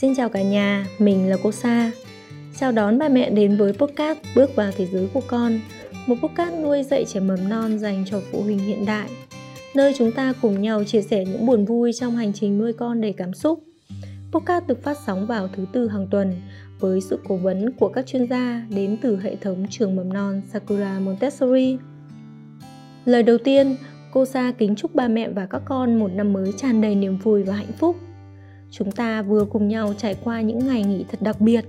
Xin chào cả nhà, mình là cô Sa. Chào đón ba mẹ đến với podcast Bước vào thế giới của con, một podcast nuôi dạy trẻ mầm non dành cho phụ huynh hiện đại, nơi chúng ta cùng nhau chia sẻ những buồn vui trong hành trình nuôi con đầy cảm xúc. Podcast được phát sóng vào thứ tư hàng tuần với sự cố vấn của các chuyên gia đến từ hệ thống trường mầm non Sakura Montessori. Lời đầu tiên, cô Sa kính chúc ba mẹ và các con một năm mới tràn đầy niềm vui và hạnh phúc. Chúng ta vừa cùng nhau trải qua những ngày nghỉ thật đặc biệt.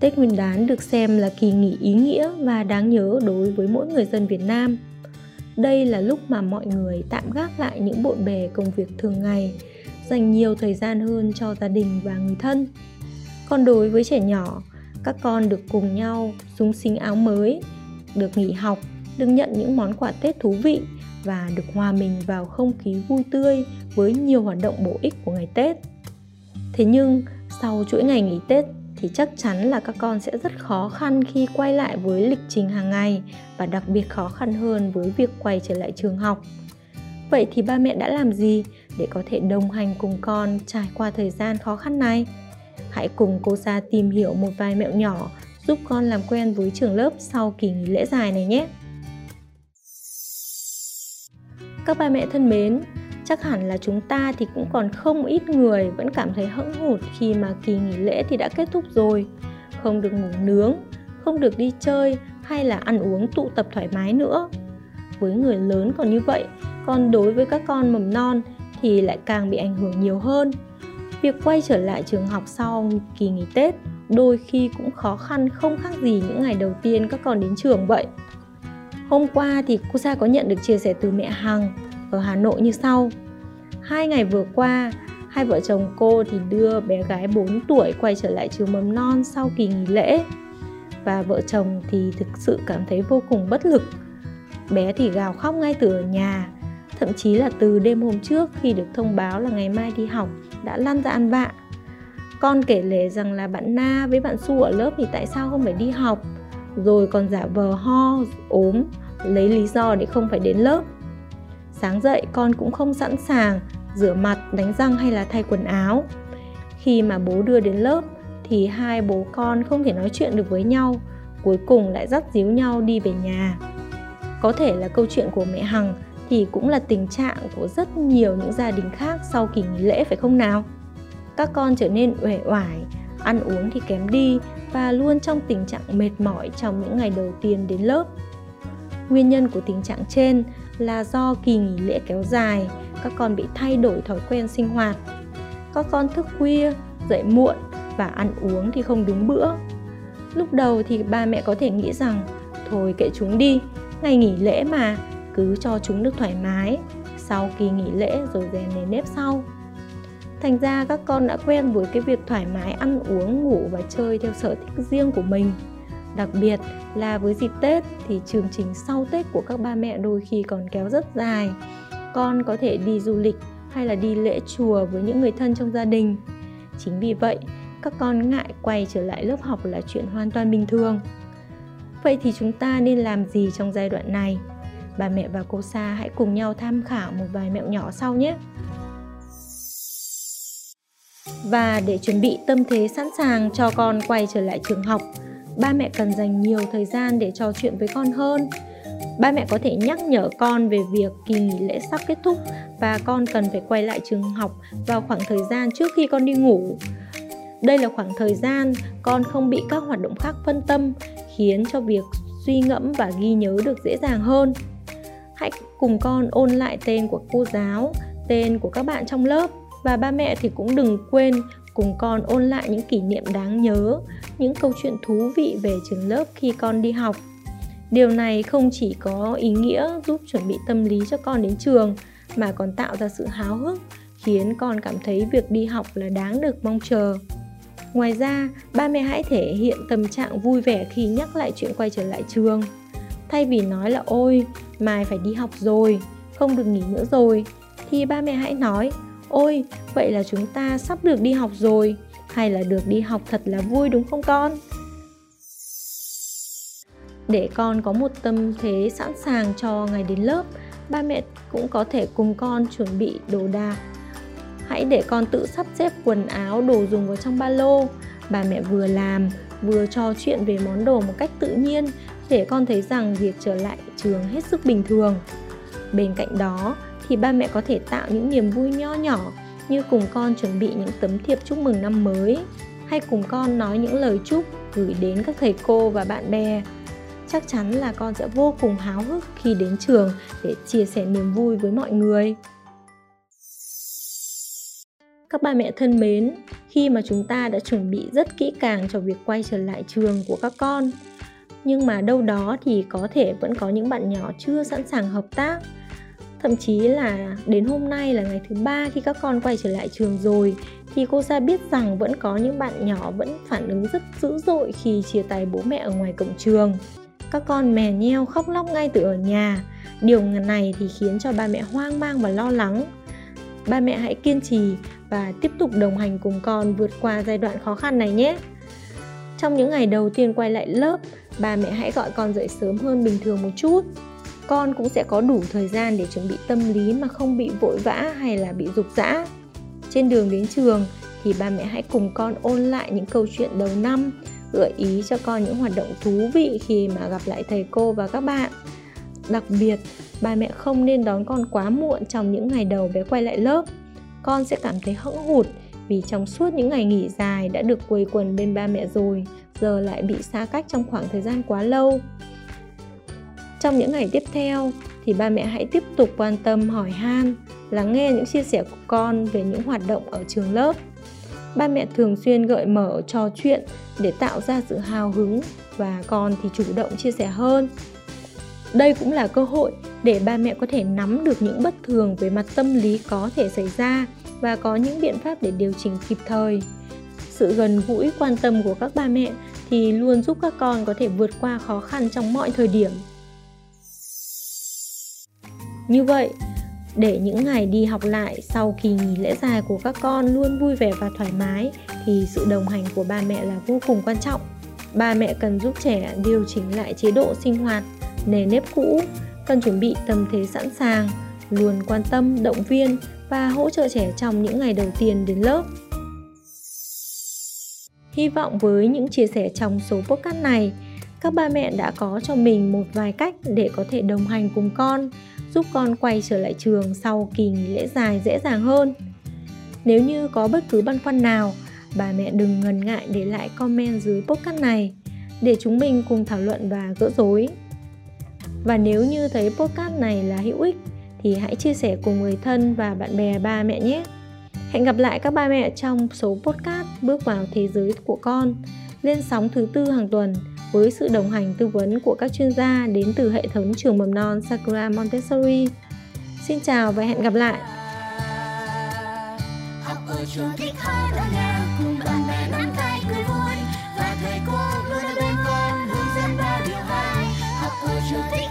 Tết Nguyên đán được xem là kỳ nghỉ ý nghĩa và đáng nhớ đối với mỗi người dân Việt Nam. Đây là lúc mà mọi người tạm gác lại những bộn bề công việc thường ngày, dành nhiều thời gian hơn cho gia đình và người thân. Còn đối với trẻ nhỏ, các con được cùng nhau súng sinh áo mới, được nghỉ học, được nhận những món quà Tết thú vị và được hòa mình vào không khí vui tươi với nhiều hoạt động bổ ích của ngày Tết. Thế nhưng sau chuỗi ngày nghỉ Tết thì chắc chắn là các con sẽ rất khó khăn khi quay lại với lịch trình hàng ngày và đặc biệt khó khăn hơn với việc quay trở lại trường học. Vậy thì ba mẹ đã làm gì để có thể đồng hành cùng con trải qua thời gian khó khăn này? Hãy cùng cô Sa tìm hiểu một vài mẹo nhỏ giúp con làm quen với trường lớp sau kỳ nghỉ lễ dài này nhé. Các ba mẹ thân mến, chắc hẳn là chúng ta thì cũng còn không ít người vẫn cảm thấy hững hụt khi mà kỳ nghỉ lễ thì đã kết thúc rồi. Không được ngủ nướng, không được đi chơi hay là ăn uống tụ tập thoải mái nữa. Với người lớn còn như vậy còn đối với các con mầm non thì lại càng bị ảnh hưởng nhiều hơn. Việc quay trở lại trường học sau kỳ nghỉ tết đôi khi cũng khó khăn không khác gì những ngày đầu tiên các con đến trường vậy. Hôm qua thì cô sa có nhận được chia sẻ từ mẹ hằng ở Hà Nội như sau. Hai ngày vừa qua, hai vợ chồng cô thì đưa bé gái 4 tuổi quay trở lại trường mầm non sau kỳ nghỉ lễ. Và vợ chồng thì thực sự cảm thấy vô cùng bất lực. Bé thì gào khóc ngay từ ở nhà, thậm chí là từ đêm hôm trước khi được thông báo là ngày mai đi học đã lăn ra ăn vạ. Con kể lể rằng là bạn Na với bạn Su ở lớp thì tại sao không phải đi học, rồi còn giả vờ ho, ốm, lấy lý do để không phải đến lớp sáng dậy, con cũng không sẵn sàng rửa mặt, đánh răng hay là thay quần áo. Khi mà bố đưa đến lớp, thì hai bố con không thể nói chuyện được với nhau, cuối cùng lại dắt díu nhau đi về nhà. Có thể là câu chuyện của mẹ hằng thì cũng là tình trạng của rất nhiều những gia đình khác sau kỳ nghỉ lễ, phải không nào? Các con trở nên uể oải, ăn uống thì kém đi và luôn trong tình trạng mệt mỏi trong những ngày đầu tiên đến lớp. Nguyên nhân của tình trạng trên là do kỳ nghỉ lễ kéo dài, các con bị thay đổi thói quen sinh hoạt. Các con thức khuya, dậy muộn và ăn uống thì không đúng bữa. Lúc đầu thì ba mẹ có thể nghĩ rằng thôi kệ chúng đi, ngày nghỉ lễ mà, cứ cho chúng được thoải mái, sau kỳ nghỉ lễ rồi rèn nề nếp sau. Thành ra các con đã quen với cái việc thoải mái ăn uống, ngủ và chơi theo sở thích riêng của mình Đặc biệt là với dịp Tết thì chương trình sau Tết của các ba mẹ đôi khi còn kéo rất dài. Con có thể đi du lịch hay là đi lễ chùa với những người thân trong gia đình. Chính vì vậy, các con ngại quay trở lại lớp học là chuyện hoàn toàn bình thường. Vậy thì chúng ta nên làm gì trong giai đoạn này? Bà mẹ và cô Sa hãy cùng nhau tham khảo một vài mẹo nhỏ sau nhé. Và để chuẩn bị tâm thế sẵn sàng cho con quay trở lại trường học, ba mẹ cần dành nhiều thời gian để trò chuyện với con hơn. Ba mẹ có thể nhắc nhở con về việc kỳ nghỉ lễ sắp kết thúc và con cần phải quay lại trường học vào khoảng thời gian trước khi con đi ngủ. Đây là khoảng thời gian con không bị các hoạt động khác phân tâm, khiến cho việc suy ngẫm và ghi nhớ được dễ dàng hơn. Hãy cùng con ôn lại tên của cô giáo, tên của các bạn trong lớp. Và ba mẹ thì cũng đừng quên cùng con ôn lại những kỷ niệm đáng nhớ, những câu chuyện thú vị về trường lớp khi con đi học. Điều này không chỉ có ý nghĩa giúp chuẩn bị tâm lý cho con đến trường mà còn tạo ra sự háo hức, khiến con cảm thấy việc đi học là đáng được mong chờ. Ngoài ra, ba mẹ hãy thể hiện tâm trạng vui vẻ khi nhắc lại chuyện quay trở lại trường. Thay vì nói là ôi, mai phải đi học rồi, không được nghỉ nữa rồi, thì ba mẹ hãy nói Ôi, vậy là chúng ta sắp được đi học rồi. Hay là được đi học thật là vui đúng không con? Để con có một tâm thế sẵn sàng cho ngày đến lớp Ba mẹ cũng có thể cùng con chuẩn bị đồ đạc. Hãy để con tự sắp xếp quần áo đồ dùng vào trong ba lô. Bà mẹ vừa làm vừa trò chuyện về món đồ một cách tự nhiên để con thấy rằng việc trở lại trường hết sức bình thường. Bên cạnh đó thì ba mẹ có thể tạo những niềm vui nho nhỏ như cùng con chuẩn bị những tấm thiệp chúc mừng năm mới, hay cùng con nói những lời chúc gửi đến các thầy cô và bạn bè. Chắc chắn là con sẽ vô cùng háo hức khi đến trường để chia sẻ niềm vui với mọi người. Các ba mẹ thân mến, khi mà chúng ta đã chuẩn bị rất kỹ càng cho việc quay trở lại trường của các con, nhưng mà đâu đó thì có thể vẫn có những bạn nhỏ chưa sẵn sàng hợp tác thậm chí là đến hôm nay là ngày thứ ba khi các con quay trở lại trường rồi, thì cô ra biết rằng vẫn có những bạn nhỏ vẫn phản ứng rất dữ dội khi chia tay bố mẹ ở ngoài cổng trường. Các con mè nheo khóc lóc ngay từ ở nhà. Điều này thì khiến cho ba mẹ hoang mang và lo lắng. Ba mẹ hãy kiên trì và tiếp tục đồng hành cùng con vượt qua giai đoạn khó khăn này nhé. Trong những ngày đầu tiên quay lại lớp, ba mẹ hãy gọi con dậy sớm hơn bình thường một chút con cũng sẽ có đủ thời gian để chuẩn bị tâm lý mà không bị vội vã hay là bị dục dã trên đường đến trường thì ba mẹ hãy cùng con ôn lại những câu chuyện đầu năm, gợi ý cho con những hoạt động thú vị khi mà gặp lại thầy cô và các bạn. Đặc biệt, ba mẹ không nên đón con quá muộn trong những ngày đầu bé quay lại lớp. Con sẽ cảm thấy hững hụt vì trong suốt những ngày nghỉ dài đã được quây quần bên ba mẹ rồi, giờ lại bị xa cách trong khoảng thời gian quá lâu trong những ngày tiếp theo thì ba mẹ hãy tiếp tục quan tâm hỏi han, lắng nghe những chia sẻ của con về những hoạt động ở trường lớp. Ba mẹ thường xuyên gợi mở trò chuyện để tạo ra sự hào hứng và con thì chủ động chia sẻ hơn. Đây cũng là cơ hội để ba mẹ có thể nắm được những bất thường về mặt tâm lý có thể xảy ra và có những biện pháp để điều chỉnh kịp thời. Sự gần gũi quan tâm của các ba mẹ thì luôn giúp các con có thể vượt qua khó khăn trong mọi thời điểm như vậy, để những ngày đi học lại sau kỳ nghỉ lễ dài của các con luôn vui vẻ và thoải mái, thì sự đồng hành của ba mẹ là vô cùng quan trọng. Ba mẹ cần giúp trẻ điều chỉnh lại chế độ sinh hoạt, nề nếp cũ, cần chuẩn bị tâm thế sẵn sàng, luôn quan tâm, động viên và hỗ trợ trẻ trong những ngày đầu tiên đến lớp. Hy vọng với những chia sẻ trong số podcast này, các ba mẹ đã có cho mình một vài cách để có thể đồng hành cùng con giúp con quay trở lại trường sau kỳ nghỉ lễ dài dễ dàng hơn. Nếu như có bất cứ băn khoăn nào, bà mẹ đừng ngần ngại để lại comment dưới podcast này để chúng mình cùng thảo luận và gỡ rối. Và nếu như thấy podcast này là hữu ích, thì hãy chia sẻ cùng người thân và bạn bè ba mẹ nhé. Hẹn gặp lại các ba mẹ trong số podcast bước vào thế giới của con lên sóng thứ tư hàng tuần với sự đồng hành tư vấn của các chuyên gia đến từ hệ thống trường mầm non Sakura Montessori. Xin chào và hẹn gặp lại! Thầy cô luôn ở bên con, hướng dẫn bao điều hay học ở trường thích